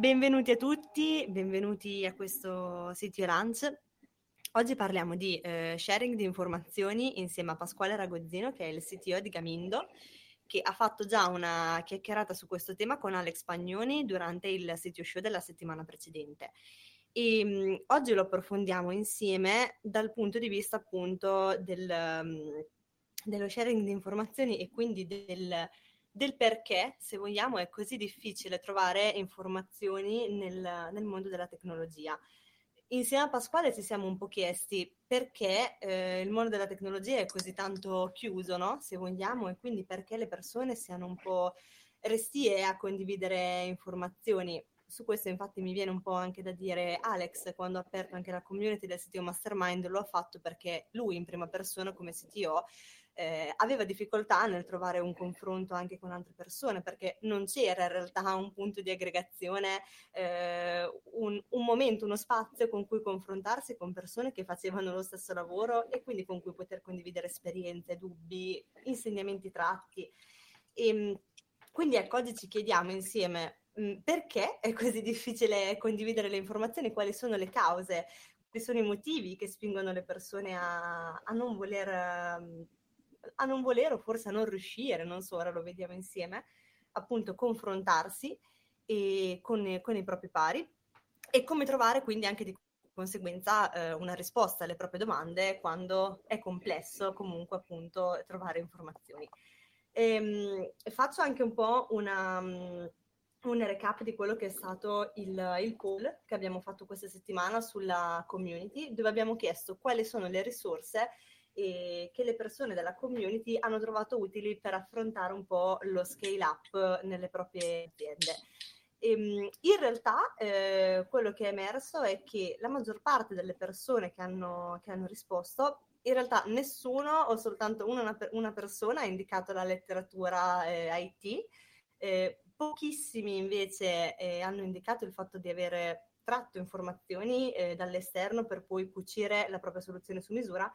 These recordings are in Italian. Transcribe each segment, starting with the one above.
Benvenuti a tutti, benvenuti a questo sito Lunch. Oggi parliamo di eh, sharing di informazioni insieme a Pasquale Ragozzino, che è il CTO di Gamindo, che ha fatto già una chiacchierata su questo tema con Alex Pagnoni durante il CTO Show della settimana precedente. E mh, mm, oggi lo approfondiamo insieme dal punto di vista appunto del, um, dello sharing di informazioni e quindi del, del perché, se vogliamo, è così difficile trovare informazioni nel, nel mondo della tecnologia insieme a Pasquale ci siamo un po' chiesti perché eh, il mondo della tecnologia è così tanto chiuso, no? se vogliamo, e quindi perché le persone siano un po' restie a condividere informazioni. Su questo infatti mi viene un po' anche da dire Alex, quando ha aperto anche la community del CTO Mastermind, lo ha fatto perché lui in prima persona come CTO eh, aveva difficoltà nel trovare un confronto anche con altre persone perché non c'era in realtà un punto di aggregazione, eh, un, un, momento, uno spazio con cui confrontarsi con persone che facevano lo stesso lavoro e quindi con cui poter condividere esperienze, dubbi, insegnamenti tratti. E, ehm, quindi ecco, oggi ci chiediamo insieme mh, perché è così difficile condividere le informazioni, quali sono le cause, quali sono i motivi che spingono le persone a, a non voler... A non volere o forse a non riuscire, non so, ora lo vediamo insieme, appunto confrontarsi con, con, i propri pari e come trovare quindi anche di conseguenza eh, una risposta alle proprie domande quando è complesso comunque appunto trovare informazioni. E, ehm, faccio anche un po' una, un recap di quello che è stato il, il call che abbiamo fatto questa settimana sulla community dove abbiamo chiesto quali sono le risorse e che le persone della community hanno trovato utili per affrontare un po' lo scale up nelle proprie aziende. Ehm, in realtà eh, quello che è emerso è che la maggior parte delle persone che hanno, che hanno risposto, in realtà nessuno o soltanto una, una persona ha indicato la letteratura eh, IT, eh, pochissimi invece eh, hanno indicato il fatto di avere tratto informazioni eh, dall'esterno per poi cucire la propria soluzione su misura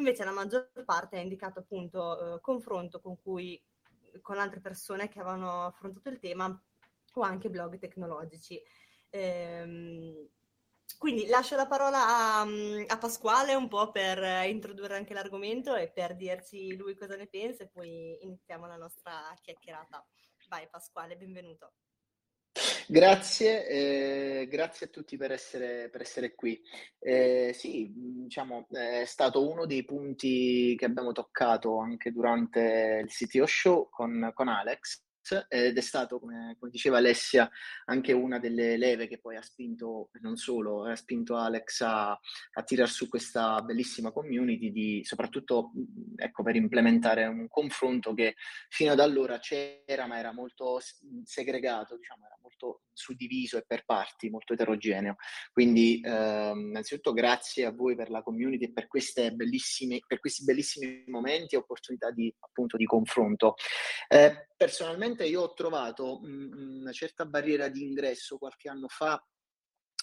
Invece la maggior parte ha indicato appunto eh, confronto con cui con altre persone che avevano affrontato il tema o anche blog tecnologici. Ehm, quindi lascio la parola a, a, Pasquale un po' per introdurre anche l'argomento e per dirci lui cosa ne pensa e poi iniziamo la nostra chiacchierata. Vai Pasquale, benvenuto. Grazie, eh, grazie a tutti per essere, per essere qui. Eh, sì, diciamo, è stato uno dei punti che abbiamo toccato anche durante il CTO Show con, con Alex ed è stato, come, come, diceva Alessia, anche una delle leve che poi ha spinto, non solo, ha spinto Alex a, a tirar su questa bellissima community, di, soprattutto ecco, per implementare un confronto che fino ad allora c'era, ma era molto segregato, diciamo, era molto suddiviso e per parti, molto eterogeneo. Quindi, eh, innanzitutto, grazie a voi per la community e per, per questi bellissimi momenti e opportunità di, appunto, di confronto. Eh, personalmente io ho trovato mh, una certa barriera di ingresso qualche anno fa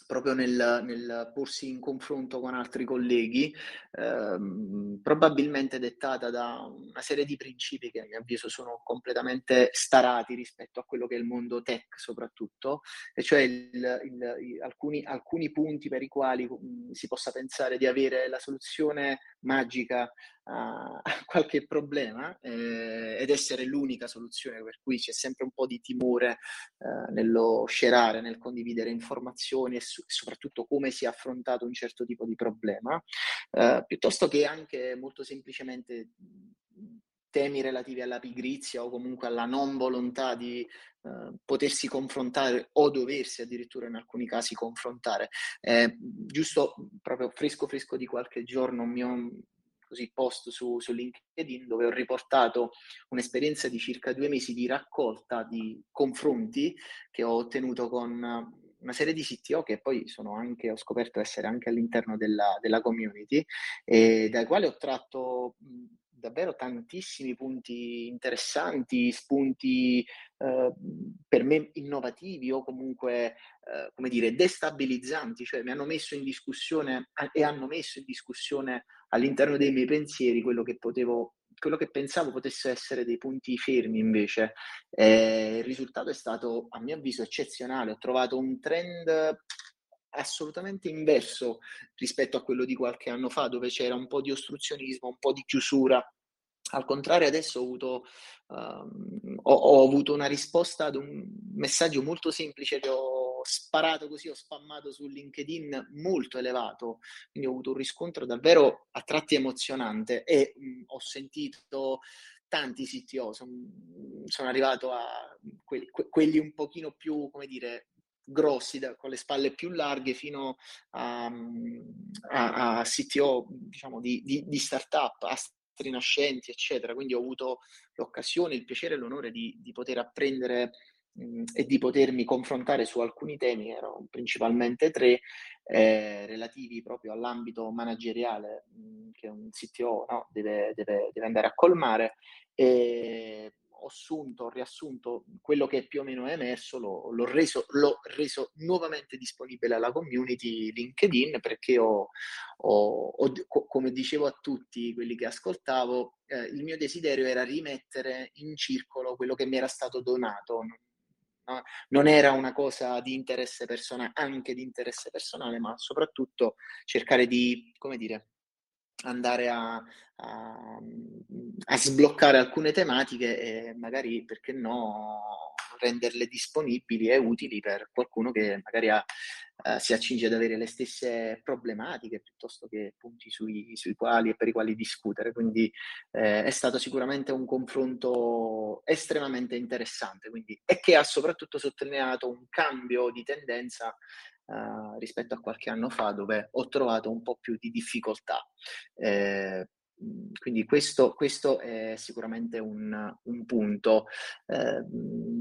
proprio nel, nel, porsi in confronto con altri colleghi, ehm, probabilmente dettata da una serie di principi che a mio avviso sono completamente starati rispetto a quello che è il mondo tech soprattutto, e cioè il, il, alcuni, alcuni, punti per i quali mh, si possa pensare di avere la soluzione magica a qualche problema eh, ed essere l'unica soluzione, per cui c'è sempre un po' di timore eh, nello scerare, nel condividere informazioni e, su- soprattutto come si è affrontato un certo tipo di problema, eh, piuttosto che anche molto semplicemente temi relativi alla pigrizia o comunque alla non volontà di eh, potersi confrontare o doversi addirittura in alcuni casi confrontare. Eh, giusto proprio fresco fresco di qualche giorno, un mio così post su, su LinkedIn dove ho riportato un'esperienza di circa due mesi di raccolta di confronti che ho ottenuto con una serie di CTO che poi sono anche, ho scoperto essere anche all'interno della, della community e dai quali ho tratto davvero tantissimi punti interessanti, spunti eh, per me innovativi o comunque, eh, come dire, destabilizzanti, cioè mi hanno messo in discussione e hanno messo in discussione all'interno dei miei pensieri quello che potevo quello che pensavo potesse essere dei punti fermi invece. Eh, il risultato è stato, a mio avviso, eccezionale. Ho trovato un trend assolutamente inverso rispetto a quello di qualche anno fa, dove c'era un po' di ostruzionismo, un po' di chiusura. Al contrario, adesso ho avuto, um, ho, ho avuto una risposta ad un messaggio molto semplice che ho sparato così, ho spammato su LinkedIn molto elevato, quindi ho avuto un riscontro davvero a tratti emozionante e mh, ho sentito tanti CTO, son, sono arrivato a quelli, quelli un pochino più, come dire, grossi, da, con le spalle più larghe, fino a, a, a CTO diciamo, di, di, di startup, astri nascenti, eccetera. Quindi ho avuto l'occasione, il piacere e l'onore di, di poter apprendere e di potermi confrontare su alcuni temi, erano principalmente tre, eh, relativi proprio all'ambito manageriale che un CTO no, deve, deve, deve andare a colmare. E ho assunto, ho riassunto quello che più o meno è emerso, l'ho, l'ho, reso, l'ho reso, nuovamente disponibile alla community LinkedIn perché ho, ho, ho come dicevo a tutti quelli che ascoltavo, eh, il mio desiderio era rimettere in circolo quello che mi era stato donato. No? Non era una cosa di interesse personale, anche di interesse personale, ma soprattutto cercare di, come dire, andare a, a, a, sbloccare alcune tematiche e magari, perché no, renderle disponibili e utili per qualcuno che magari ha, uh, si accinge ad avere le stesse problematiche piuttosto che punti sui, sui quali e per i quali discutere. Quindi eh, è stato sicuramente un confronto estremamente interessante quindi, e che ha soprattutto sottolineato un cambio di tendenza uh, rispetto a qualche anno fa dove ho trovato un po' più di difficoltà. Eh, quindi questo, questo, è sicuramente un, un punto. Eh,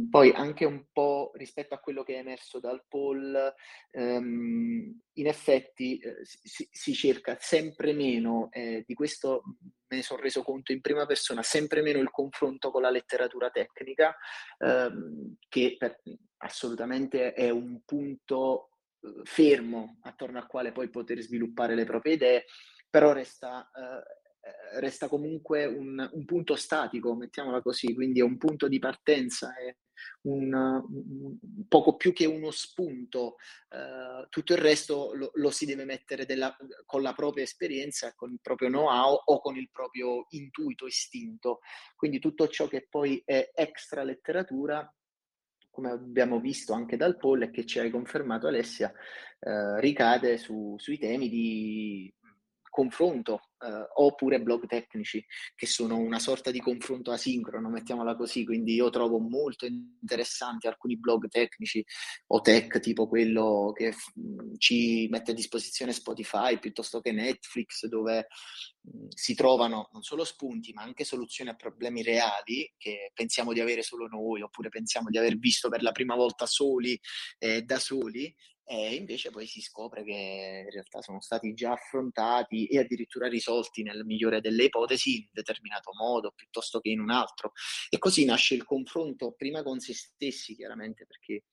poi anche un po' rispetto a quello che è emerso dal poll, ehm, in effetti eh, si, si, cerca sempre meno, eh, di questo me ne sono reso conto in prima persona, sempre meno il confronto con la letteratura tecnica, ehm, che per, assolutamente è un punto fermo attorno al quale poi poter sviluppare le proprie idee, però resta, eh, resta comunque un, un, punto statico, mettiamola così, quindi è un punto di partenza, è un, un poco più che uno spunto, eh, tutto il resto lo, lo si deve mettere della, con la propria esperienza, con il proprio know-how o con il proprio intuito, istinto, quindi tutto ciò che poi è extra letteratura come abbiamo visto anche dal poll e che ci hai confermato Alessia, eh, ricade su, sui temi di confronto eh, oppure blog tecnici che sono una sorta di confronto asincrono, mettiamola così, quindi io trovo molto interessanti alcuni blog tecnici o tech tipo quello che f- ci mette a disposizione Spotify piuttosto che Netflix dove mh, si trovano non solo spunti ma anche soluzioni a problemi reali che pensiamo di avere solo noi oppure pensiamo di aver visto per la prima volta soli eh, da soli e invece poi si scopre che in realtà sono stati già affrontati e addirittura risolti nel migliore delle ipotesi in determinato modo piuttosto che in un altro. E così nasce il confronto prima con se stessi, chiaramente, perché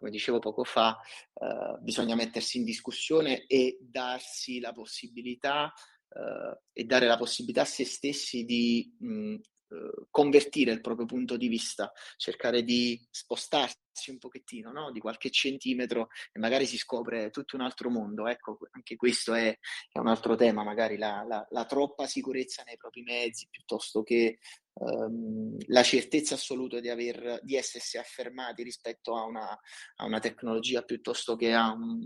come dicevo poco fa, eh, bisogna mettersi in discussione e darsi la possibilità eh, e dare la possibilità a se stessi di mh, convertire il proprio punto di vista, cercare di spostarsi un pochettino, no? di qualche centimetro e magari si scopre tutto un altro mondo. Ecco, anche questo è, è un altro tema, magari la, la, la, troppa sicurezza nei propri mezzi piuttosto che um, la certezza assoluta di, aver, di essersi affermati rispetto a una, a una tecnologia piuttosto che a un,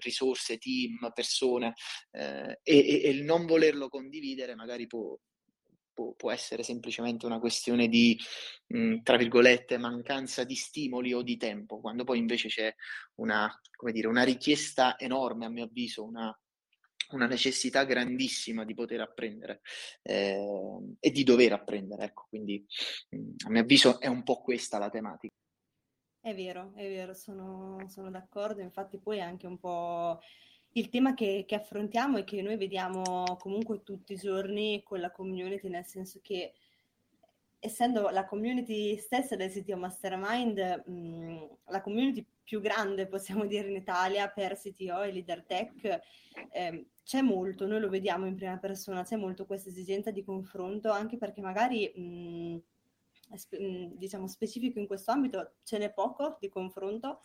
risorse, team, persone eh, e, e il non volerlo condividere magari può, può, può essere semplicemente una questione di, mh, mhmm, tra virgolette, mancanza di stimoli o di tempo, quando poi invece c'è una, dire, una richiesta enorme, a mio avviso, una, una necessità grandissima di poter apprendere eh, e di dover apprendere. Ecco, quindi mh, a mio avviso è un po' questa la tematica. È vero, è vero, sono, sono d'accordo, infatti poi anche un po' il tema che, che, affrontiamo e che noi vediamo comunque tutti i giorni con la community, nel senso che essendo la community stessa del CTO Mastermind, mh, la community più grande, possiamo dire, in Italia per CTO e leader tech, eh, c'è molto, noi lo vediamo in prima persona, c'è molto questa esigenza di confronto, anche perché magari... Mh, diciamo specifico in questo ambito ce n'è poco di confronto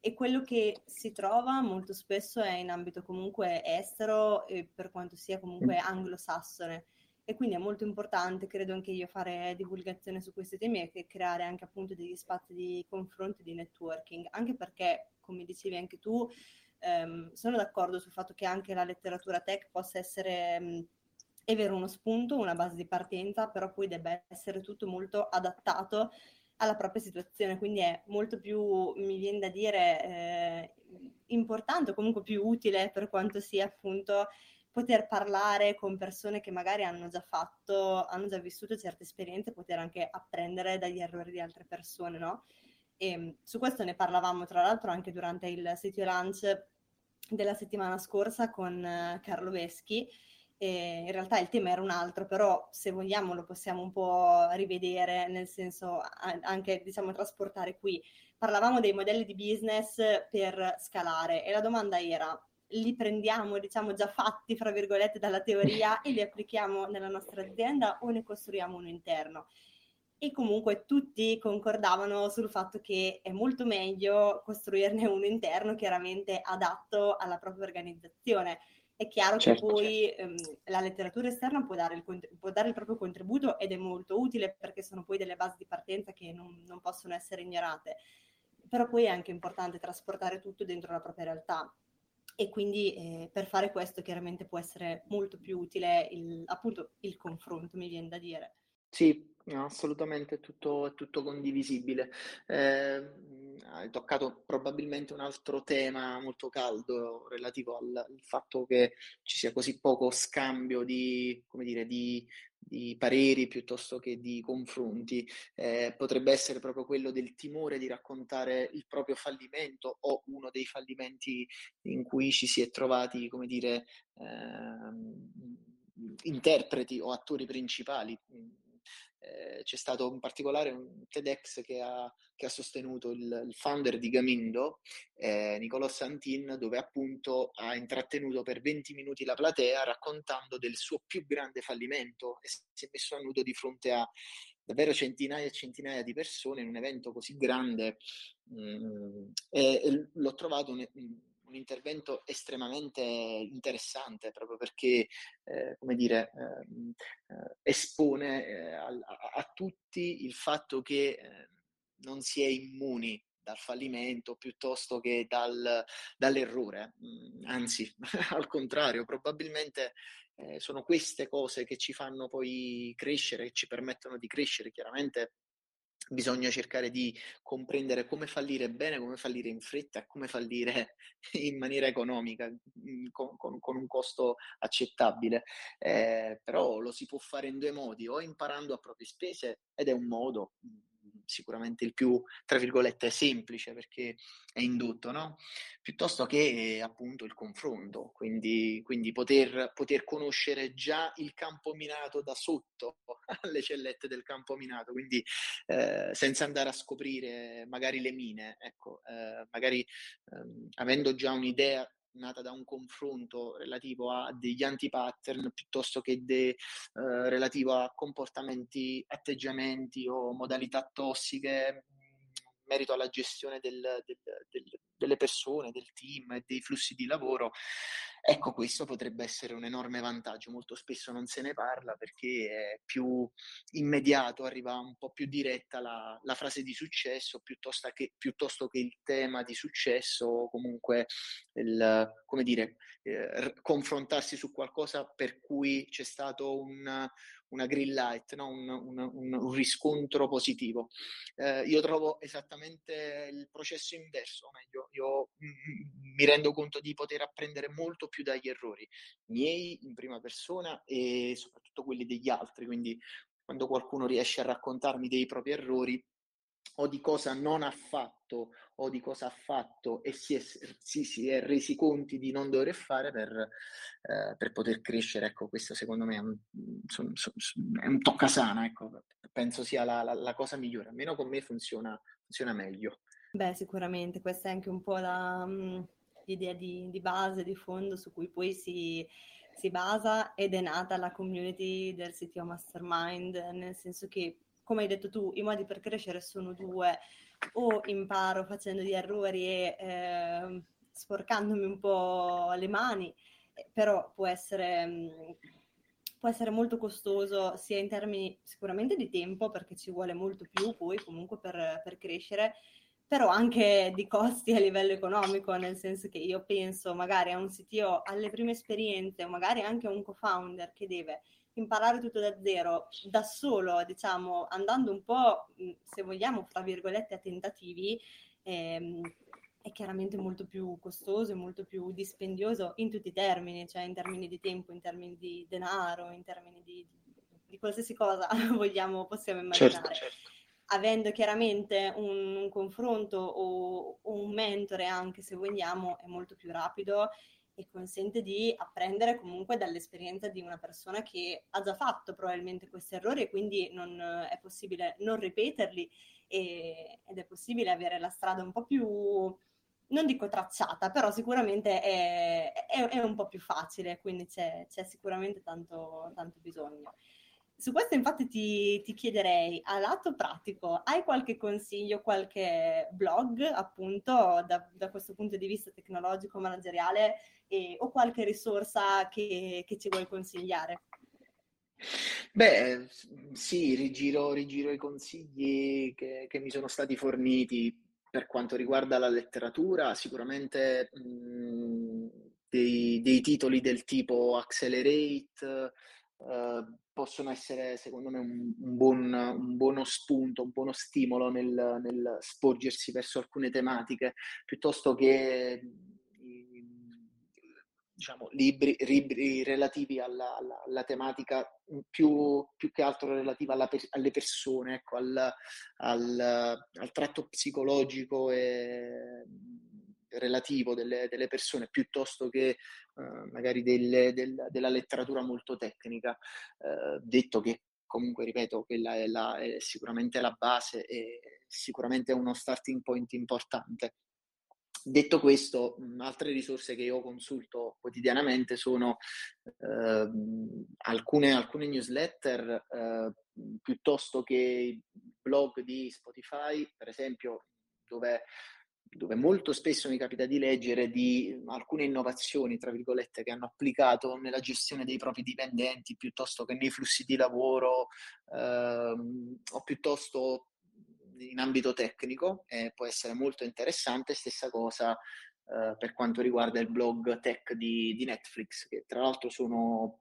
e quello che si trova molto spesso è in ambito comunque estero e per quanto sia comunque anglosassone. E quindi è molto importante credo anche io fare divulgazione su questi temi e creare anche appunto degli spazi di confronto e di networking. Anche perché come dicevi anche tu ehm, sono d'accordo sul fatto che anche la letteratura tech possa essere mh, è vero uno spunto, una base di partenza, però poi deve essere tutto molto adattato alla propria situazione, quindi è molto più, mi viene da dire, eh, importante o comunque più utile per quanto sia appunto poter parlare con persone che magari hanno già fatto, hanno già vissuto certe esperienze, poter anche apprendere dagli errori di altre persone, no? E su questo ne parlavamo tra l'altro anche durante il sito lunch della settimana scorsa con uh, Carlo Veschi, e in realtà il tema era un altro, però se vogliamo lo possiamo un po' rivedere, nel senso anche diciamo trasportare qui. Parlavamo dei modelli di business per scalare e la domanda era li prendiamo diciamo già fatti fra virgolette dalla teoria e li applichiamo nella nostra azienda o ne costruiamo uno interno? E comunque tutti concordavano sul fatto che è molto meglio costruirne uno interno chiaramente adatto alla propria organizzazione è chiaro certo, che poi certo. ehm, la letteratura esterna può dare, il, può dare, il, proprio contributo ed è molto utile perché sono poi delle basi di partenza che non, non possono essere ignorate, però poi è anche importante trasportare tutto dentro la propria realtà e quindi eh, per fare questo chiaramente può essere molto più utile il, appunto il confronto, mi viene da dire. Sì, assolutamente, è tutto, è tutto condivisibile. Eh, hai toccato probabilmente un altro tema molto caldo relativo al, al, fatto che ci sia così poco scambio di, dire, di, di pareri piuttosto che di confronti. Eh, potrebbe essere proprio quello del timore di raccontare il proprio fallimento o uno dei fallimenti in cui ci si è trovati, come dire, eh, interpreti o attori principali eh, c'è stato in particolare un TEDx che ha, che ha sostenuto il, il, founder di Gamindo, eh, Nicolò Santin, dove appunto ha intrattenuto per 20 minuti la platea raccontando del suo più grande fallimento e si è messo a nudo di fronte a davvero centinaia e centinaia di persone in un evento così grande. Mh, mm, e, e, l'ho trovato un intervento estremamente interessante proprio perché, eh, come dire, ehm, eh, espone eh, a, a, tutti il fatto che eh, non si è immuni dal fallimento piuttosto che dal, dall'errore, mm, anzi al contrario, probabilmente eh, sono queste cose che ci fanno poi crescere, che ci permettono di crescere. Chiaramente bisogna cercare di comprendere come fallire bene, come fallire in fretta e come fallire in maniera economica, mm, con, con, con un costo accettabile. Eh, però lo si può fare in due modi, o imparando a proprie spese, ed è un modo, mm, sicuramente il più, tra virgolette, semplice perché è indotto, no? Piuttosto che appunto il confronto, quindi, quindi poter, poter, conoscere già il campo minato da sotto alle cellette del campo minato, quindi eh, senza andare a scoprire magari le mine, ecco, eh, magari ehm, avendo già un'idea nata da un confronto relativo a degli anti-pattern piuttosto che de, eh, relativo a comportamenti, atteggiamenti o modalità tossiche merito alla gestione del, del, del, delle persone, del team e dei flussi di lavoro, ecco questo potrebbe essere un enorme vantaggio. Molto spesso non se ne parla perché è più immediato, arriva un po' più diretta la, la frase di successo piuttosto che, piuttosto che, il tema di successo o comunque il, come dire, eh, confrontarsi su qualcosa per cui c'è stato un una green light, no? un, un, un, riscontro positivo. Eh, io trovo esattamente il processo inverso, meglio, io mi rendo conto di poter apprendere molto più dagli errori miei in prima persona e soprattutto quelli degli altri. Quindi quando qualcuno riesce a raccontarmi dei propri errori o di cosa non ha fatto o di cosa ha fatto e si è, si, si è resi conti di non dover fare per, eh, per poter crescere. Ecco, questo secondo me è un, son, son, è un toccasana, ecco. penso sia la, la, la, cosa migliore, almeno con me funziona, funziona meglio. Beh, sicuramente, questa è anche un po' la, mm, l'idea di, di, base, di fondo su cui poi si, si basa ed è nata la community del CTO Mastermind, nel senso che come hai detto tu, i modi per crescere sono due, o imparo facendo gli errori e eh, sporcandomi un po' le mani, eh, però può essere, può essere molto costoso sia in termini sicuramente di tempo, perché ci vuole molto più poi comunque per, per crescere, però anche di costi a livello economico, nel senso che io penso magari a un CTO alle prime esperienze o magari anche a un co-founder che deve imparare tutto da zero, da solo, diciamo, andando un po', se vogliamo, fra virgolette, a tentativi, ehm, è chiaramente molto più costoso e molto più dispendioso in tutti i termini, cioè in termini di tempo, in termini di denaro, in termini di, di qualsiasi cosa vogliamo, possiamo immaginare. Certo, certo. Avendo chiaramente un, un confronto o, o un mentore, anche se vogliamo, è molto più rapido e consente di apprendere comunque dall'esperienza di una persona che ha già fatto probabilmente questi errori e quindi non, è possibile non ripeterli e, ed è possibile avere la strada un po' più, non dico tracciata, però sicuramente è, è, è un po' più facile, quindi c'è, c'è sicuramente tanto, tanto bisogno. Su questo infatti ti, ti, chiederei, a lato pratico, hai qualche consiglio, qualche blog appunto da, da questo punto di vista tecnologico, manageriale e, o qualche risorsa che, che ci vuoi consigliare? Beh, sì, rigiro, rigiro i consigli che, che, mi sono stati forniti per quanto riguarda la letteratura, sicuramente mh, dei, dei, titoli del tipo Accelerate, eh, possono essere secondo me un, un, buon, un, buono spunto, un buono stimolo nel, nel sporgersi verso alcune tematiche, piuttosto che diciamo, libri, libri relativi alla, alla, alla tematica più, più, che altro relativa alla, alle persone, ecco, al, al, al, tratto psicologico e relativo delle, delle persone piuttosto che uh, magari delle, del, della letteratura molto tecnica, uh, detto che comunque, ripeto, quella è, la, è sicuramente la base e sicuramente uno starting point importante. Detto questo, altre risorse che io consulto quotidianamente sono eh, alcune, alcune, newsletter eh, piuttosto che blog di Spotify, per esempio, dove dove molto spesso mi capita di leggere di alcune innovazioni, tra virgolette, che hanno applicato nella gestione dei propri dipendenti piuttosto che nei flussi di lavoro ehm, o piuttosto in ambito tecnico, eh, può essere molto interessante. Stessa cosa eh, per quanto riguarda il blog tech di, di Netflix, che tra l'altro sono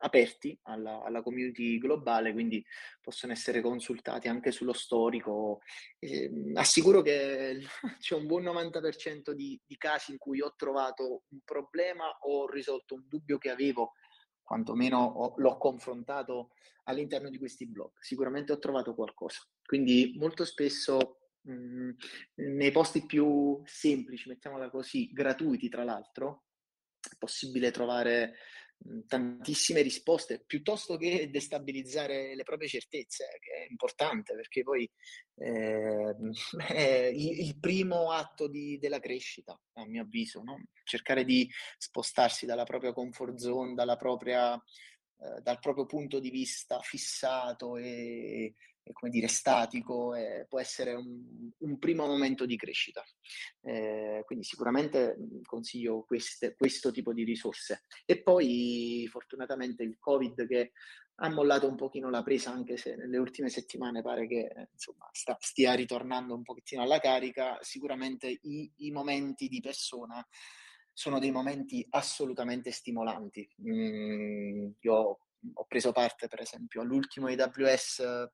aperti alla, alla, community globale, quindi possono essere consultati anche sullo storico. Eh, assicuro che c'è un buon 90% di, di, casi in cui ho trovato un problema o ho risolto un dubbio che avevo, quantomeno ho, l'ho confrontato all'interno di questi blog. Sicuramente ho trovato qualcosa. Quindi molto spesso mh, nei posti più semplici, mettiamola così, gratuiti tra l'altro, è possibile trovare tantissime risposte piuttosto che destabilizzare le proprie certezze, che è importante perché poi eh, è il, primo atto di, della crescita, a mio avviso, no? cercare di spostarsi dalla propria comfort zone, dalla propria, eh, dal proprio punto di vista fissato e, come dire, statico, eh, può essere un, un, primo momento di crescita. Eh, quindi sicuramente consiglio queste, questo tipo di risorse. E poi fortunatamente il Covid che ha mollato un pochino la presa, anche se nelle ultime settimane pare che insomma, sta, stia ritornando un pochettino alla carica, sicuramente i, i momenti di persona sono dei momenti assolutamente stimolanti. Mm, io ho preso parte per esempio all'ultimo AWS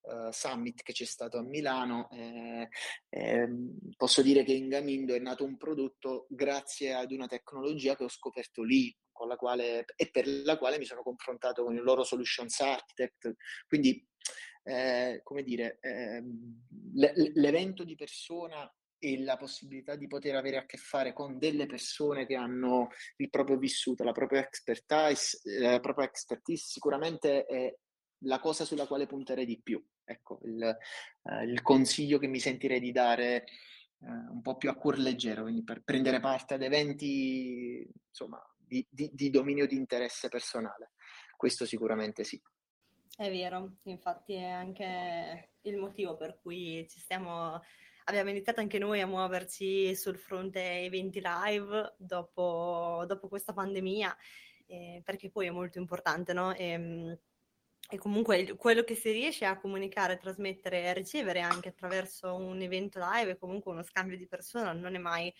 uh, summit che c'è stato a Milano, eh, eh, posso dire che in Gamindo è nato un prodotto grazie ad una tecnologia che ho scoperto lì, con la quale, e per la quale mi sono confrontato con il loro solutions architect. Quindi, eh, come dire, ehm, l'evento di persona e la possibilità di poter avere a che fare con delle persone che hanno il proprio vissuto, la propria expertise, eh, la propria expertise sicuramente è la cosa sulla quale punterei di più. Ecco, il, eh, il consiglio che mi sentirei di dare eh, un po' più a cuor leggero, quindi per prendere parte ad eventi insomma, di, di, di dominio di interesse personale. Questo sicuramente sì. È vero, infatti è anche il motivo per cui ci stiamo abbiamo iniziato anche noi a muoverci sul fronte eventi live dopo, dopo questa pandemia, eh, perché poi è molto importante, no? E, ehm, e comunque quello che si riesce a comunicare, trasmettere e ricevere anche attraverso un evento live, comunque uno scambio di persona, non è mai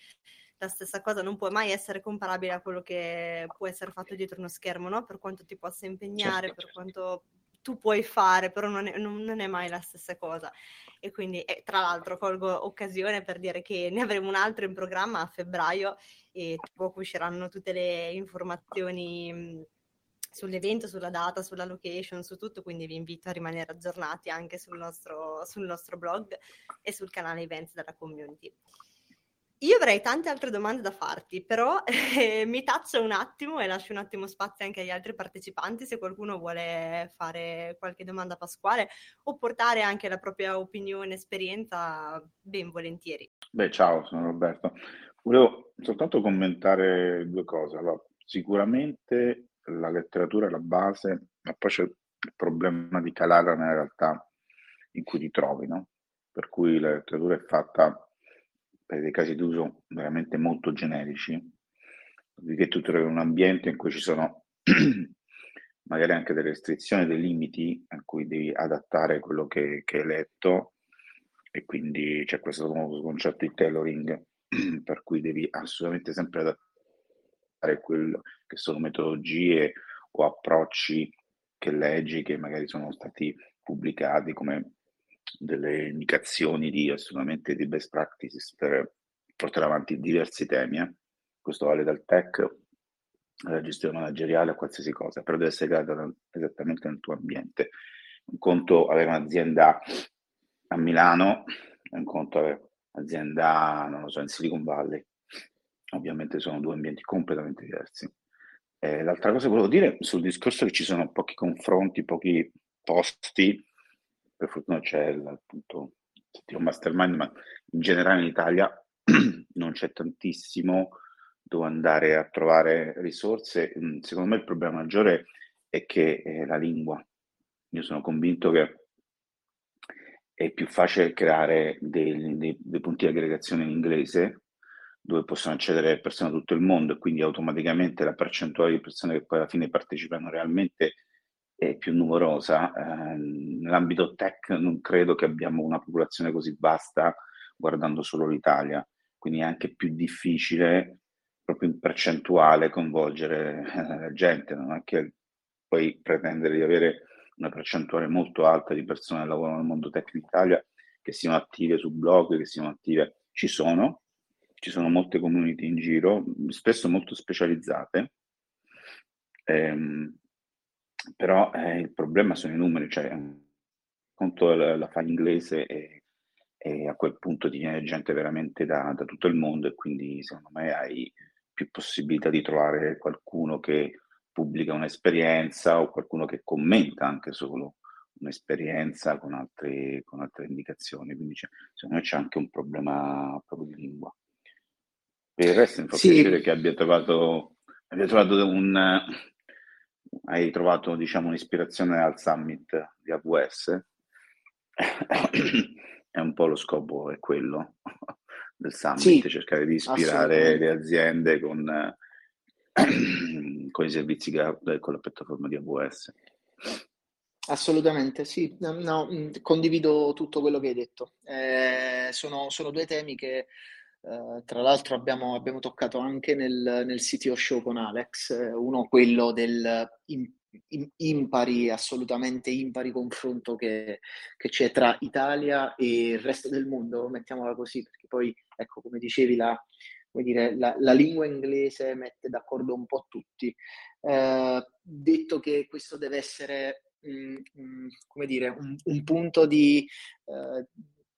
la stessa cosa, non può mai essere comparabile a quello che può essere fatto dietro uno schermo, no? Per quanto ti possa impegnare, certo. per quanto tu puoi fare, però non è, non, è mai la stessa cosa. E quindi, eh, tra l'altro, colgo occasione per dire che ne avremo un altro in programma a febbraio e dopo usciranno tutte le informazioni mh, sull'evento, sulla data, sulla location, su tutto, quindi vi invito a rimanere aggiornati anche sul nostro, sul nostro blog e sul canale events della community. Io avrei tante altre domande da farti, però eh, mi taccio un attimo e lascio un attimo spazio anche agli altri partecipanti se qualcuno vuole fare qualche domanda a Pasquale o portare anche la propria opinione, esperienza, ben volentieri. Beh, ciao, sono Roberto. Volevo soltanto commentare due cose. Allora, sicuramente la letteratura è la base, ma poi c'è il problema di calare nella realtà in cui ti trovi, no? Per cui la letteratura è fatta per dei casi d'uso veramente molto generici, che tu trovi un ambiente in cui ci sono magari anche delle restrizioni, dei limiti a cui devi adattare quello che, che hai letto e quindi c'è questo nuovo concetto di tailoring per cui devi assolutamente sempre adattare quello che sono metodologie o approcci che leggi che magari sono stati pubblicati come delle indicazioni di assolutamente di best practices per portare avanti diversi temi. Eh. Questo vale dal tech alla gestione manageriale a qualsiasi cosa, però deve essere creata esattamente nel tuo ambiente. Un conto avere un'azienda a Milano, un conto avere un'azienda, non lo so, in Silicon Valley. Ovviamente sono due ambienti completamente diversi. Eh, l'altra cosa che volevo dire sul discorso che ci sono pochi confronti, pochi posti per fortuna c'è il, appunto un mastermind, ma in generale in Italia non c'è tantissimo dove andare a trovare risorse. Mm, secondo me il problema maggiore è che è la lingua. Io sono convinto che è più facile creare dei, dei, dei punti di aggregazione in inglese dove possono accedere persone da tutto il mondo e quindi automaticamente la percentuale di persone che poi alla fine partecipano realmente è più numerosa. Eh, nell'ambito tech non credo che abbiamo una popolazione così vasta guardando solo l'Italia, quindi è anche più difficile proprio in percentuale coinvolgere eh, la gente, non è che puoi pretendere di avere una percentuale molto alta di persone che lavorano nel mondo tech in Italia che siano attive su blog, che siano attive, ci sono, ci sono molte community in giro, spesso molto specializzate. Ehm, però eh, il problema sono i numeri, cioè conto la, la fa in inglese e, e, a quel punto ti viene gente veramente da, da, tutto il mondo e quindi secondo me hai più possibilità di trovare qualcuno che pubblica un'esperienza o qualcuno che commenta anche solo un'esperienza con, altri, con altre indicazioni, quindi secondo me c'è anche un problema proprio di lingua. Per il resto mi fa sì. piacere che abbia trovato, abbia trovato un, hai trovato diciamo, un'ispirazione al summit di AWS, è un po' lo scopo, è quello del summit, sì, cercare di ispirare le aziende con, con i servizi che con la piattaforma di AWS. Assolutamente, sì, no, no, condivido tutto quello che hai detto. Eh, sono, sono due temi che Uh, tra l'altro abbiamo, abbiamo, toccato anche nel, nel CTO show con Alex, uh, uno quello del in, impari, assolutamente impari confronto che, che, c'è tra Italia e il resto del mondo, mettiamola così, perché poi, ecco, come dicevi, la, come dire, la, la lingua inglese mette d'accordo un po' tutti. Eh, detto che questo deve essere, mm, mm, come dire, un, un punto di... Eh,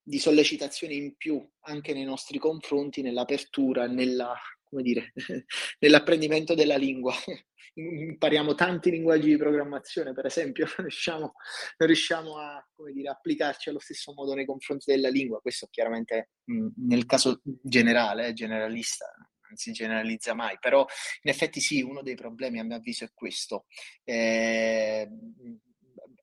di sollecitazione in più anche nei nostri confronti, nell'apertura, nella, come dire, nell'apprendimento della lingua. Impariamo tanti linguaggi di programmazione, per esempio, non riusciamo, non riusciamo a dire, applicarci allo stesso modo nei confronti della lingua. Questo chiaramente mh, nel caso generale, eh, generalista, non si generalizza mai, però in effetti sì, uno dei problemi a mio avviso è questo. Eh,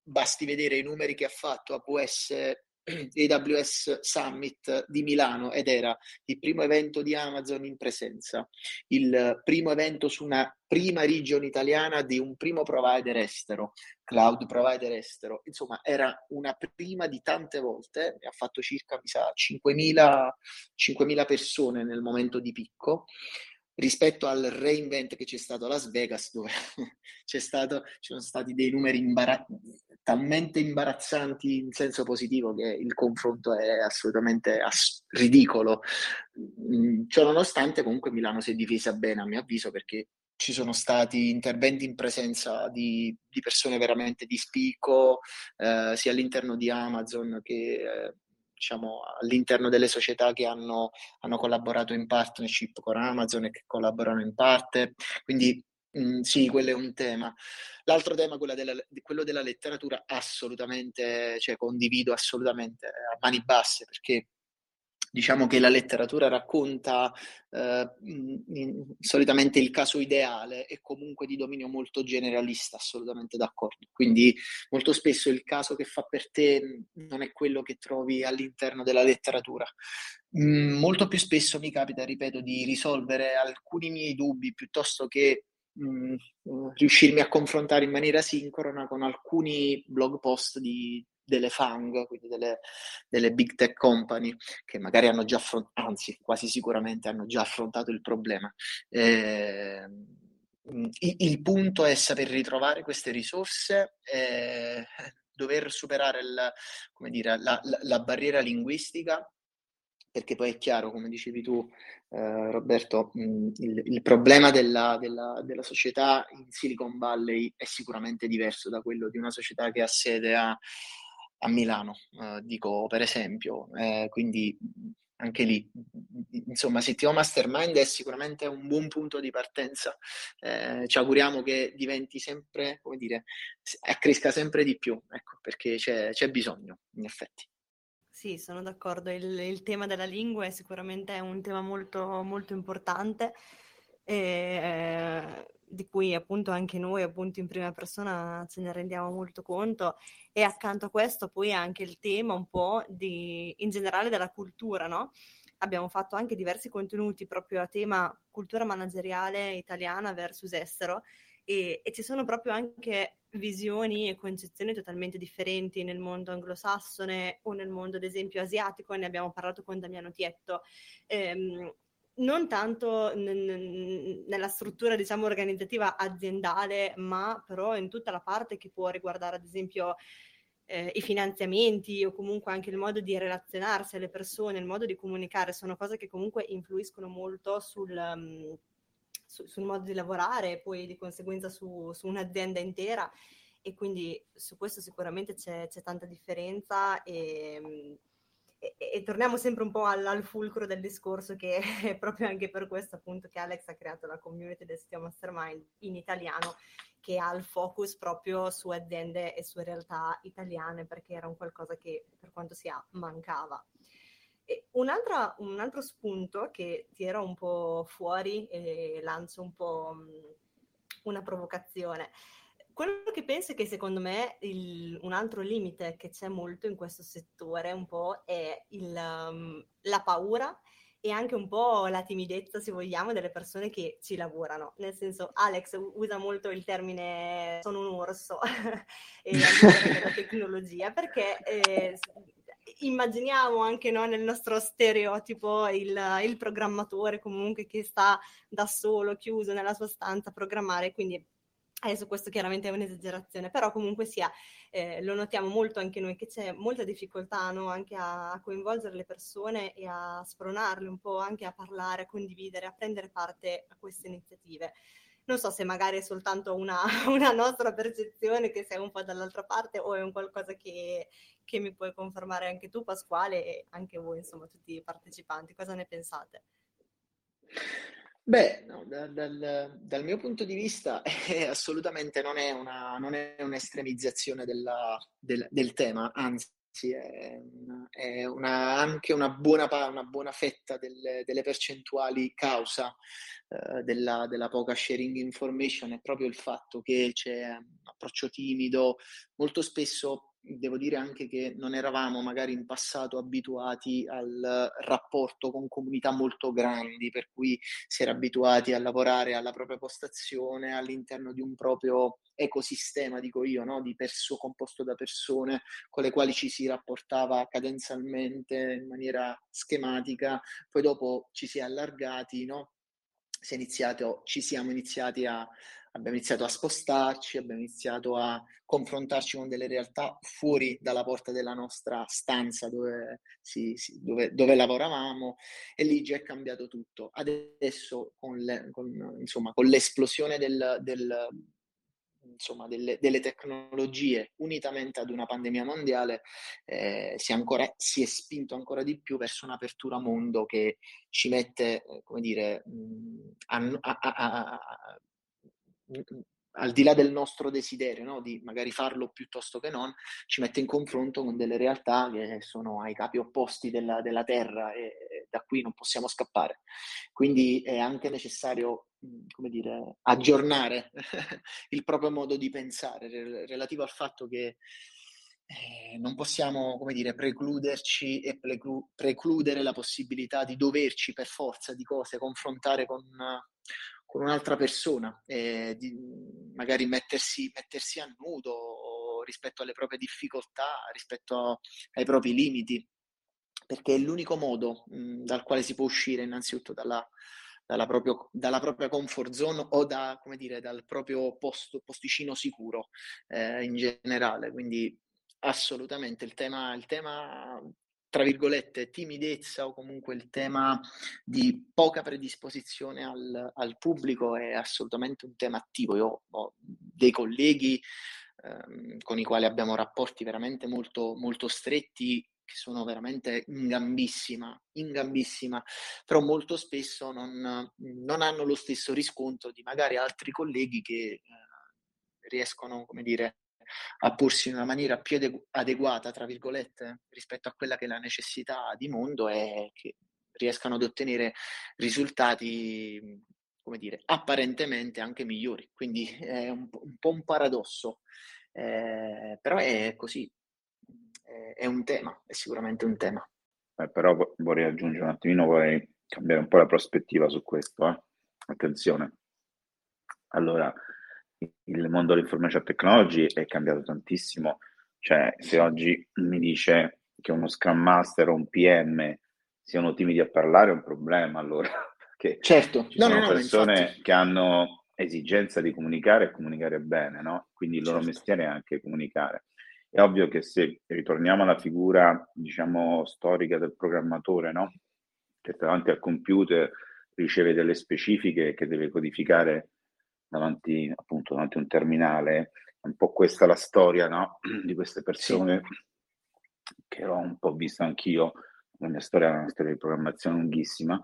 basti vedere i numeri che ha fatto AWS AWS Summit di Milano ed era il primo evento di Amazon in presenza, il primo evento su una prima regione italiana di un primo provider estero, cloud provider estero. Insomma, era una prima di tante volte, ha fatto circa, mi sa, 5.000, 5.000 persone nel momento di picco rispetto al reinvent che c'è stato a Las Vegas, dove stato, ci sono stati dei numeri imbarazz- talmente imbarazzanti in senso positivo che il confronto è assolutamente ass- ridicolo. Mm, ciò nonostante, comunque Milano si è difesa bene, a mio avviso, perché ci sono stati interventi in presenza di, di persone veramente di spicco, eh, sia all'interno di Amazon che eh, diciamo, all'interno delle società che hanno, hanno, collaborato in partnership con Amazon e che collaborano in parte. Quindi mh, sì, quello è un tema. L'altro tema, della, quello della letteratura, assolutamente, cioè condivido assolutamente a mani basse perché diciamo che la letteratura racconta eh, in, solitamente il caso ideale e comunque di dominio molto generalista, assolutamente d'accordo. Quindi molto spesso il caso che fa per te non è quello che trovi all'interno della letteratura. Mm, molto più spesso mi capita, ripeto, di risolvere alcuni miei dubbi piuttosto che mh, riuscirmi a confrontare in maniera sincrona con alcuni blog post di delle FANG, quindi delle, delle big tech company, che magari hanno già affrontato, anzi quasi sicuramente hanno già affrontato il problema. Eh, il punto è saper ritrovare queste risorse, eh, dover superare il, dire, la, la, la, barriera linguistica, perché poi è chiaro, come dicevi tu, eh, Roberto, mh, il, il, problema della, della, della, società in Silicon Valley è sicuramente diverso da quello di una società che ha sede a, a Milano, eh, dico per esempio, eh, quindi anche lì, insomma, CTO Mastermind è sicuramente un buon punto di partenza. Eh, ci auguriamo che diventi sempre, come dire, cresca sempre di più, ecco, perché c'è, c'è bisogno, in effetti. Sì, sono d'accordo. Il, il, tema della lingua è sicuramente un tema molto, molto importante. E, eh, di cui appunto anche noi appunto in prima persona ce ne rendiamo molto conto e accanto a questo poi anche il tema un po' di in generale della cultura, no? Abbiamo fatto anche diversi contenuti proprio a tema cultura manageriale italiana versus estero e, e ci sono proprio anche visioni e concezioni totalmente differenti nel mondo anglosassone o nel mondo ad esempio asiatico, ne abbiamo parlato con Damiano Tietto. Ehm, non tanto n- nella struttura, diciamo, organizzativa aziendale, ma però in tutta la parte che può riguardare, ad esempio, eh, i finanziamenti o comunque anche il modo di relazionarsi alle persone, il modo di comunicare, sono cose che comunque influiscono molto sul, um, su, sul modo di lavorare e poi di conseguenza su, su, un'azienda intera. E quindi su questo sicuramente c'è, c'è tanta differenza e, e, e, torniamo sempre un po' al, al, fulcro del discorso che è proprio anche per questo appunto che Alex ha creato la community del sito Mastermind in italiano che ha il focus proprio su aziende e su realtà italiane perché era un qualcosa che per quanto sia mancava. Un, un, altro spunto che tira un po' fuori e lancio un po' una provocazione quello che penso è che secondo me il, un altro limite che c'è molto in questo settore un po' è il, um, la paura e anche un po' la timidezza, se vogliamo, delle persone che ci lavorano. Nel senso, Alex usa molto il termine sono un orso e la tecnologia, perché eh, immaginiamo anche no, nel nostro stereotipo il, il programmatore comunque che sta da solo, chiuso nella sua stanza a programmare, quindi Adesso questo chiaramente è un'esagerazione, però comunque sia, eh, lo notiamo molto anche noi che c'è molta difficoltà no? anche a, a, coinvolgere le persone e a spronarle un po' anche a parlare, a condividere, a prendere parte a queste iniziative. Non so se magari è soltanto una, una nostra percezione che sei un po' dall'altra parte o è un qualcosa che, che mi puoi confermare anche tu Pasquale e anche voi, insomma, tutti i partecipanti. Cosa ne pensate? Beh, no, da, dal, dal, mio punto di vista eh, assolutamente non è, una, non è un'estremizzazione della, del, del, tema, anzi è, è una, anche una buona, una buona fetta del, delle percentuali causa eh, della, della, poca sharing information, è proprio il fatto che c'è un approccio timido, molto spesso devo dire anche che non eravamo magari in passato abituati al rapporto con comunità molto grandi, per cui si era abituati a lavorare alla propria postazione all'interno di un proprio ecosistema, dico io, no? di perso- composto da persone con le quali ci si rapportava cadenzialmente in maniera schematica, poi dopo ci si è allargati, no? si è iniziato, ci siamo iniziati a, abbiamo iniziato a spostarci, abbiamo iniziato a confrontarci con delle realtà fuori dalla porta della nostra stanza dove, si, si, dove, dove lavoravamo e lì già è cambiato tutto. Adesso con, le, con, insomma, con l'esplosione del, del insomma, delle, delle, tecnologie unitamente ad una pandemia mondiale eh, si, ancora, si, è spinto ancora di più verso un'apertura mondo che ci mette, eh, come dire, mh, a, a, a, al di là del nostro desiderio no? di magari farlo piuttosto che non, ci mette in confronto con delle realtà che sono ai capi opposti della, della Terra e da qui non possiamo scappare. Quindi è anche necessario, come dire, aggiornare il proprio modo di pensare relativo al fatto che eh, non possiamo, come dire, precluderci e precludere la possibilità di doverci per forza di cose confrontare con con un'altra persona, eh, magari mettersi, mettersi, a nudo rispetto alle proprie difficoltà, rispetto ai propri limiti, perché è l'unico modo mh, dal quale si può uscire innanzitutto dalla, dalla, proprio, dalla propria comfort zone o da, come dire, dal proprio posto, posticino sicuro eh, in generale. Quindi assolutamente il tema, il tema tra virgolette, timidezza o comunque il tema di poca predisposizione al, al pubblico è assolutamente un tema attivo. Io ho dei colleghi ehm, con i quali abbiamo rapporti veramente molto, molto stretti che sono veramente in gambissima, in gambissima, però molto spesso non, non hanno lo stesso riscontro di magari altri colleghi che eh, riescono, come dire, a porsi in una maniera più adeguata, tra virgolette, rispetto a quella che è la necessità di mondo e che riescano ad ottenere risultati, come dire, apparentemente anche migliori. Quindi è un, un po' un paradosso, eh, però è così, è, è, un tema, è sicuramente un tema. Eh, però vorrei aggiungere un attimino, vorrei cambiare un po' la prospettiva su questo. Eh? Attenzione. Allora, il mondo dell'information technology è cambiato tantissimo. Cioè, se oggi mi dice che uno Scrum Master o un PM siano timidi a parlare è un problema, allora. Perché certo, ci no, sono no, persone no, che hanno esigenza di comunicare e comunicare bene, no? Quindi il loro certo. mestiere è anche comunicare. È ovvio che se ritorniamo alla figura, diciamo, storica del programmatore, no? Che davanti al computer riceve delle specifiche che deve codificare davanti, appunto, davanti a un terminale. È un po' questa la storia no? di queste persone sì. che ho un po' visto anch'io. La mia storia è una storia di programmazione lunghissima,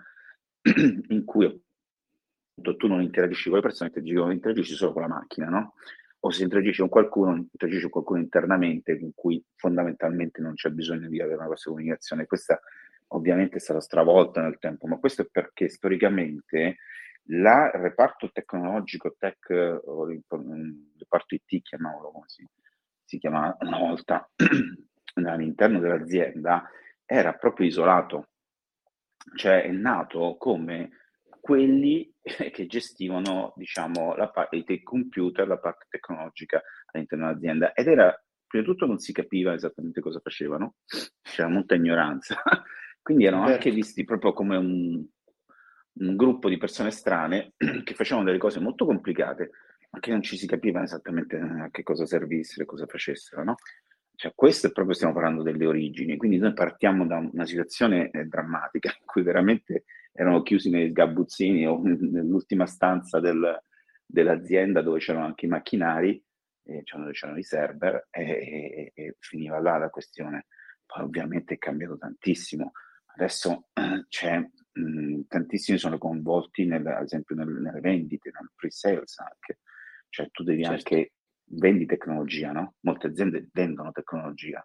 in cui appunto, tu non interagisci con le persone, interagisci solo con la macchina, no? O se interagisci con qualcuno, interagisci con qualcuno internamente con cui fondamentalmente non c'è bisogno di avere una questa comunicazione. Questa ovviamente è stata stravolta nel tempo, ma questo è perché storicamente il reparto tecnologico, tech, o il reparto IT, chiamiamolo come si, si chiamava una volta, all'interno dell'azienda, era proprio isolato, cioè è nato come quelli che gestivano, diciamo, la parte dei computer, la parte tecnologica all'interno dell'azienda. Ed era, prima di tutto non si capiva esattamente cosa facevano, c'era molta ignoranza, quindi erano anche visti proprio come un, un gruppo di persone strane che facevano delle cose molto complicate, che non ci si capiva esattamente a che cosa servissero e cosa facessero, no? Cioè, questo è proprio, stiamo parlando delle origini, quindi noi partiamo da una situazione eh, drammatica in cui veramente erano chiusi nei sgabuzzini o nell'ultima stanza del, dell'azienda dove c'erano anche i macchinari, eh, dove c'erano i server e, e, e, finiva là la questione. Poi ovviamente è cambiato tantissimo. Adesso eh, c'è mh, tantissimi sono coinvolti nel, ad esempio nel, nelle vendite, nel pre-sales anche. Cioè tu devi certo. anche vendi tecnologia, no? Molte aziende vendono tecnologia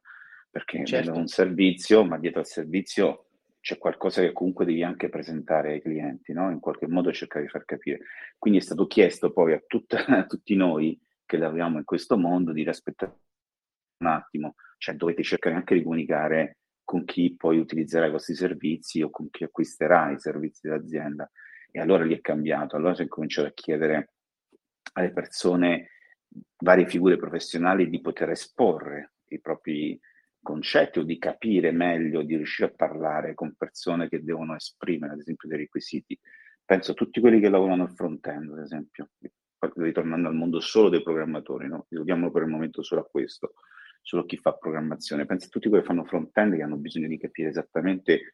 perché certo. vendono un servizio, ma dietro al servizio c'è qualcosa che comunque devi anche presentare ai clienti, no? In qualche modo cercare di far capire. Quindi è stato chiesto poi a, tutta, a tutti noi che lavoriamo in questo mondo di rispettare un attimo, cioè dovete cercare anche di comunicare con chi poi utilizzerà i vostri servizi o con chi acquisterà i servizi dell'azienda. E allora lì è cambiato, allora si è cominciato a chiedere alle persone varie figure professionali di poter esporre i propri concetti o di capire meglio, di riuscire a parlare con persone che devono esprimere, ad esempio, dei requisiti. Penso a tutti quelli che lavorano al front-end, ad esempio, ritornando al mondo solo dei programmatori, no? Risolviamo per il momento solo a questo, solo chi fa programmazione. Penso a tutti quelli che fanno front-end che hanno bisogno di capire esattamente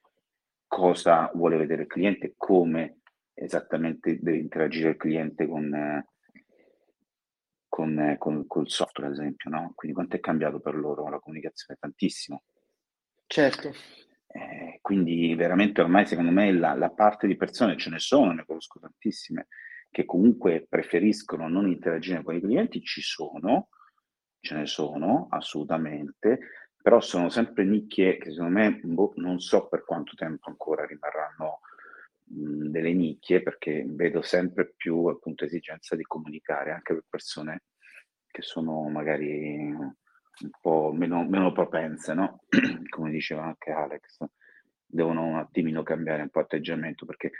cosa vuole vedere il cliente, come esattamente deve interagire il cliente con, eh, con, con, col software, ad esempio, no? Quindi quanto è cambiato per loro la comunicazione? Tantissimo. Certo. Eh, quindi veramente ormai secondo me la, la, parte di persone, ce ne sono, ne conosco tantissime, che comunque preferiscono non interagire con i clienti, ci sono, ce ne sono assolutamente, però sono sempre nicchie che secondo me boh, non so per quanto tempo ancora rimarranno delle nicchie perché vedo sempre più appunto esigenza di comunicare anche per persone che sono magari un po' meno, meno propense, no? Come diceva anche Alex, devono un attimino cambiare un po' atteggiamento perché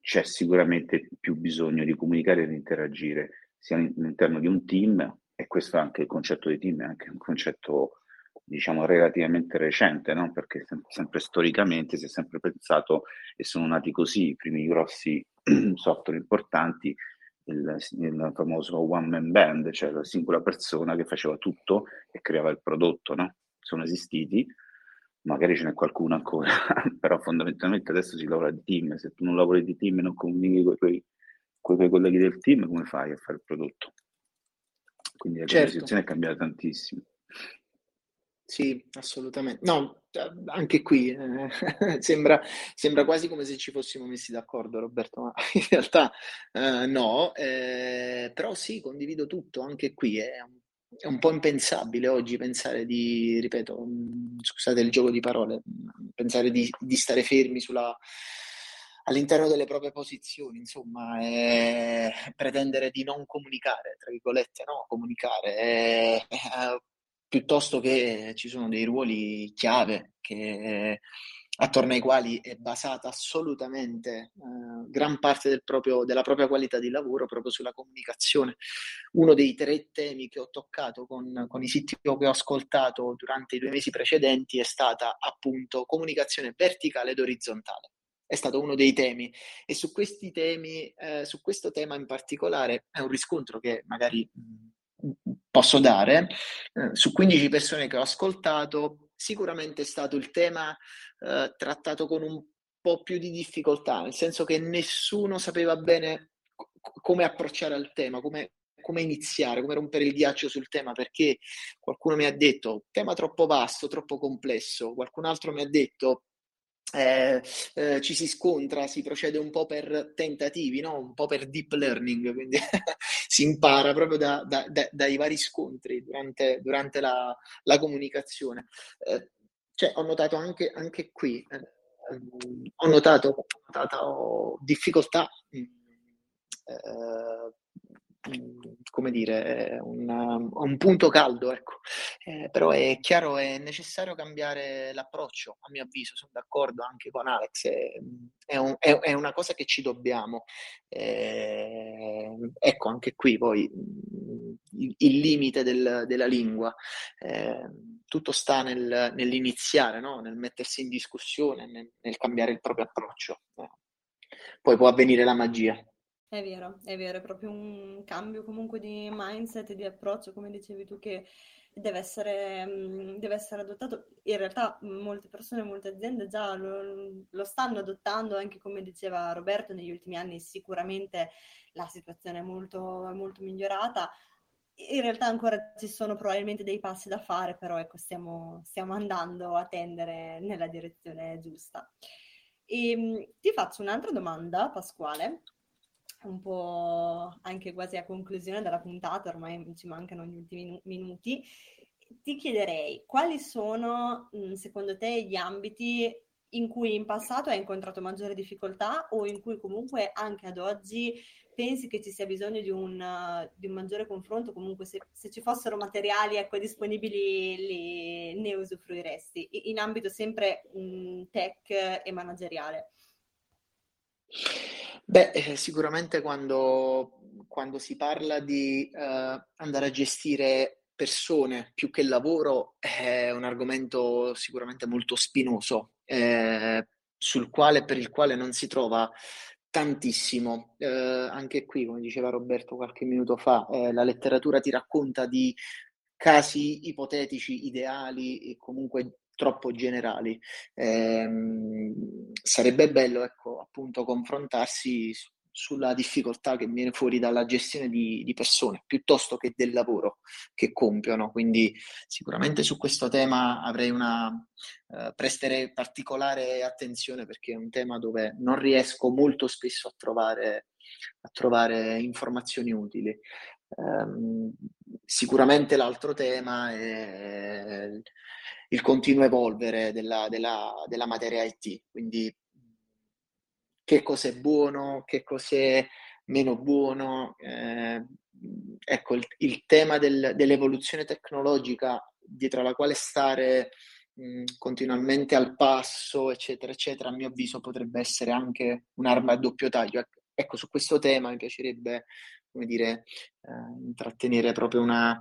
c'è sicuramente più bisogno di comunicare e di interagire sia all'interno di un team e questo è anche il concetto di team, è anche un concetto diciamo relativamente recente, no? perché sempre storicamente si è sempre pensato e sono nati così i primi grossi software importanti, il, il, famoso one man band, cioè la singola persona che faceva tutto e creava il prodotto, no? sono esistiti, magari ce n'è qualcuno ancora, però fondamentalmente adesso si lavora di team, se tu non lavori di team e non comunichi con i tuoi, colleghi del team, come fai a fare il prodotto? Quindi la certo. situazione è cambiata tantissimo. Sì, assolutamente. No, cioè, anche qui eh, sembra, sembra, quasi come se ci fossimo messi d'accordo, Roberto, ma in realtà eh, no. Eh, però sì, condivido tutto, anche qui è un, è un, po' impensabile oggi pensare di, ripeto, mm, scusate il gioco di parole, pensare di, di stare fermi sulla, all'interno delle proprie posizioni, insomma, pretendere di non comunicare, tra virgolette, no, comunicare, piuttosto che ci sono dei ruoli chiave che, attorno ai quali è basata assolutamente eh, gran parte del proprio, della propria qualità di lavoro proprio sulla comunicazione. Uno dei tre temi che ho toccato con, con i siti che ho ascoltato durante i due mesi precedenti è stata appunto comunicazione verticale ed orizzontale è stato uno dei temi. E su questi temi, eh, su questo tema in particolare è un riscontro che magari mh, posso dare, eh, su 15 persone che ho ascoltato, sicuramente è stato il tema eh, trattato con un po' più di difficoltà, nel senso che nessuno sapeva bene c- come approcciare al tema, come, come iniziare, come rompere il ghiaccio sul tema, perché qualcuno mi ha detto tema troppo vasto, troppo complesso, qualcun altro mi ha detto eh, eh, ci si scontra, si procede un po' per tentativi, no? un po' per deep learning, quindi si impara proprio da, da, da, dai vari scontri durante, durante la, la, comunicazione. Eh, cioè, ho notato anche, anche qui, eh, ho notato, ho notato difficoltà mh, eh, come dire, un, un punto caldo, ecco. Eh, però è chiaro, è necessario cambiare l'approccio, a mio avviso, sono d'accordo anche con Alex, è, è, un, è, è una cosa che ci dobbiamo. Eh, ecco, anche qui poi il, il limite del, della lingua, eh, tutto sta nel, nell'iniziare, no? nel mettersi in discussione, nel, nel, cambiare il proprio approccio. poi può avvenire la magia. È vero, è vero, è proprio un cambio comunque di mindset e di approccio, come dicevi tu, che deve essere, mm, deve essere adottato. In realtà molte persone, molte aziende già lo, lo, stanno adottando, anche come diceva Roberto, negli ultimi anni sicuramente la situazione è molto, molto migliorata. In realtà ancora ci sono probabilmente dei passi da fare, però ecco, stiamo, stiamo andando a tendere nella direzione giusta. E, ehm, ti faccio un'altra domanda, Pasquale un po' anche quasi a conclusione della puntata, ormai ci mancano gli ultimi minuti, ti chiederei quali sono secondo te gli ambiti in cui in passato hai incontrato maggiore difficoltà o in cui comunque anche ad oggi pensi che ci sia bisogno di un, di un maggiore confronto, comunque se, se, ci fossero materiali ecco, disponibili li, ne usufruiresti, in ambito sempre mh, tech e manageriale? Beh, eh, sicuramente quando, quando si parla di eh, andare a gestire persone più che lavoro è un argomento sicuramente molto spinoso, eh, sul quale, per il quale non si trova tantissimo. Eh, anche qui, come diceva Roberto qualche minuto fa, eh, la letteratura ti racconta di casi ipotetici, ideali e comunque troppo generali. Eh, sarebbe bello, ecco, appunto, confrontarsi sulla difficoltà che viene fuori dalla gestione di, di, persone piuttosto che del lavoro che compiono. Quindi sicuramente su questo tema avrei una eh, presterei particolare attenzione perché è un tema dove non riesco molto spesso a trovare, a trovare informazioni utili. Eh, sicuramente l'altro tema è il continuo evolvere della, della, della materia IT, quindi che cos'è buono, che cos'è meno buono. Eh, ecco, il, il tema del, dell'evoluzione tecnologica dietro la quale stare mh, continuamente al passo, eccetera, eccetera, a mio avviso potrebbe essere anche un'arma a doppio taglio. Ecco, ecco su questo tema mi piacerebbe, come dire, eh, intrattenere proprio una,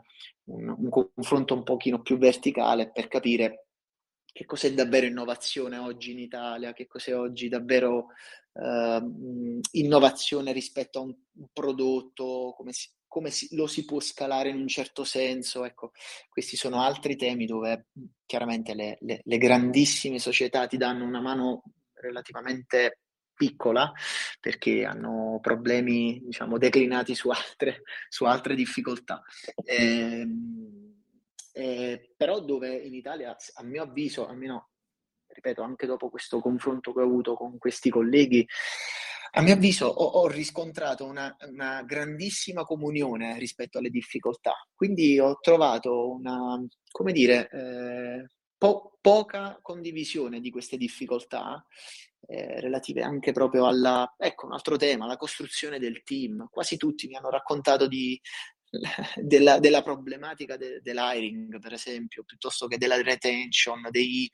un, un confronto un pochino più verticale per capire che cos'è davvero innovazione oggi in Italia, che cos'è oggi davvero uh, innovazione rispetto a un, un prodotto, come, si, come si, lo si può scalare in un certo senso. Ecco, questi sono altri temi dove chiaramente le, le, le grandissime società ti danno una mano relativamente piccola perché hanno problemi diciamo declinati su altre, su altre difficoltà. Eh, eh, però dove in Italia a mio avviso almeno ripeto anche dopo questo confronto che ho avuto con questi colleghi a mio avviso ho, ho riscontrato una, una, grandissima comunione rispetto alle difficoltà. Quindi ho trovato una come dire eh, po- poca condivisione di queste difficoltà eh, relative anche proprio alla, ecco un altro tema, la costruzione del team. Quasi tutti mi hanno raccontato di, della, della, problematica de, dell'hiring, per esempio, piuttosto che della retention, dei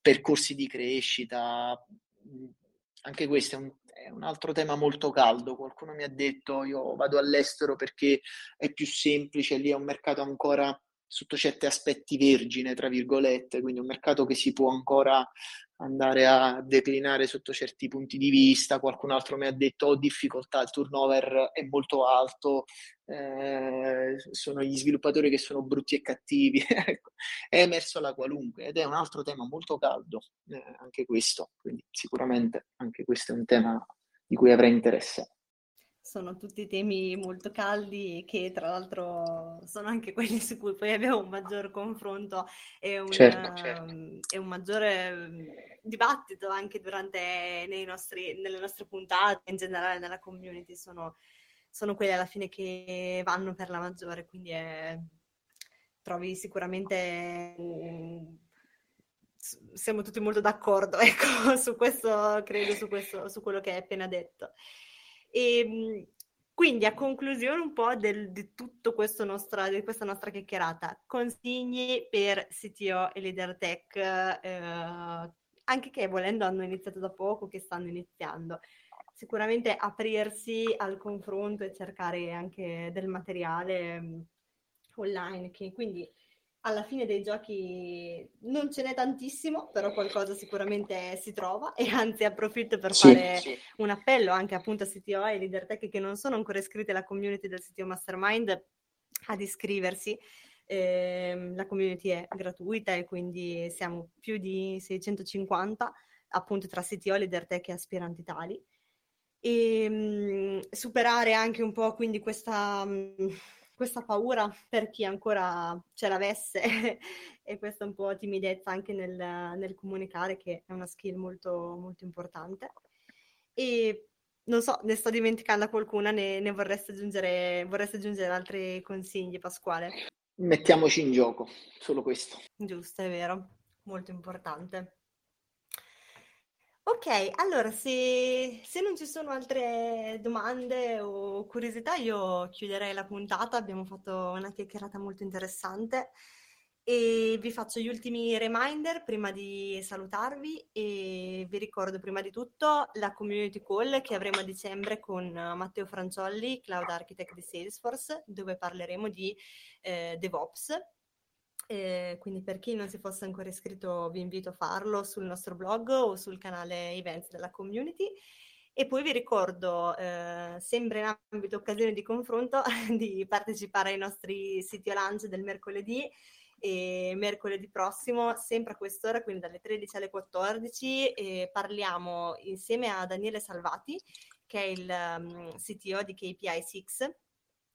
percorsi di crescita. Anche questo è un, è un altro tema molto caldo. Qualcuno mi ha detto io vado all'estero perché è più semplice, lì è un mercato ancora sotto certi aspetti vergine, tra virgolette, quindi un mercato che si può ancora andare a declinare sotto certi punti di vista. Qualcun altro mi ha detto ho difficoltà, il turnover è molto alto, eh, sono gli sviluppatori che sono brutti e cattivi. Ecco, è emerso la qualunque ed è un altro tema molto caldo, eh, anche questo, quindi sicuramente anche questo è un tema di cui avrei interesse sono tutti temi molto caldi che tra l'altro sono anche quelli su cui poi abbiamo un maggior confronto e un, certo, certo. Um, e un maggiore dibattito anche durante nostri, nelle nostre puntate, in generale nella community, sono, sono quelli alla fine che vanno per la maggiore, quindi è, trovi sicuramente... Um, siamo tutti molto d'accordo, ecco, su questo, credo, su, questo, su quello che hai appena detto. E ehm, quindi a conclusione un po' del, di tutto questo nostra, di questa nostra chiacchierata, consigli per CTO e leader tech, eh, anche che volendo hanno iniziato da poco, che stanno iniziando. Sicuramente aprirsi al confronto e cercare anche del materiale um, online, che quindi alla fine dei giochi non ce n'è tantissimo, però qualcosa sicuramente si trova e anzi approfitto per sì, fare sì. un appello anche appunto a CTO e Leader Tech che non sono ancora iscritti alla community del CTO Mastermind ad iscriversi. Eh, la community è gratuita e quindi siamo più di 650 appunto tra CTO, Leader Tech e aspiranti tali. E mh, superare anche un po' quindi questa... Mh, questa paura per chi ancora ce l'avesse e questa un po' timidezza anche nel, nel, comunicare che è una skill molto, molto importante. E non so, ne sto dimenticando qualcuna, ne, ne vorreste, aggiungere, vorreste aggiungere altri consigli, Pasquale? Mettiamoci in gioco, solo questo. Giusto, è vero, molto importante. Ok, allora se, se non ci sono altre domande o curiosità, io chiuderei la puntata. Abbiamo fatto una chiacchierata molto interessante e vi faccio gli ultimi reminder prima di salutarvi e vi ricordo prima di tutto la community call che avremo a dicembre con Matteo Franciolli, Cloud Architect di Salesforce, dove parleremo di eh, DevOps eh, quindi per chi non si fosse ancora iscritto vi invito a farlo sul nostro blog o sul canale events della community. E poi vi ricordo, eh, sempre in ambito occasione di confronto, di partecipare ai nostri siti lunch del mercoledì e mercoledì prossimo, sempre a quest'ora, quindi dalle 13 alle 14, e parliamo insieme a Daniele Salvati, che è il um, CTO di KPI 6,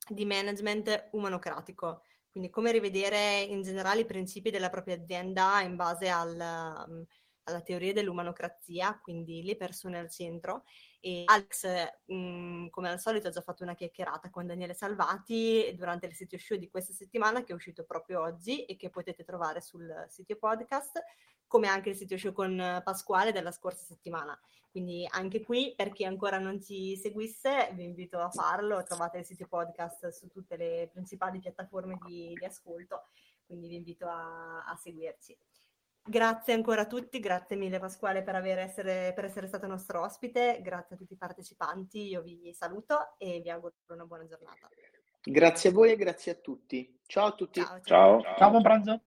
di management umanocratico. Quindi come rivedere in generale i principi della propria azienda in base al, um, alla teoria dell'umanocrazia, quindi le persone al centro. E Alex, mh, mm, come al solito, ha già fatto una chiacchierata con Daniele Salvati durante il sito show di questa settimana, che è uscito proprio oggi e che potete trovare sul sito podcast, come anche il sito show con Pasquale della scorsa settimana. Quindi anche qui, per chi ancora non ci seguisse, vi invito a farlo. Trovate il sito podcast su tutte le principali piattaforme di, di ascolto, quindi vi invito a, a, seguirci. Grazie ancora a tutti, grazie mille Pasquale per, essere, per essere stato nostro ospite, grazie a tutti i partecipanti, io vi saluto e vi auguro una buona giornata. Grazie a voi e grazie a tutti. Ciao a tutti. Ciao, ciao. ciao. ciao buon pranzo.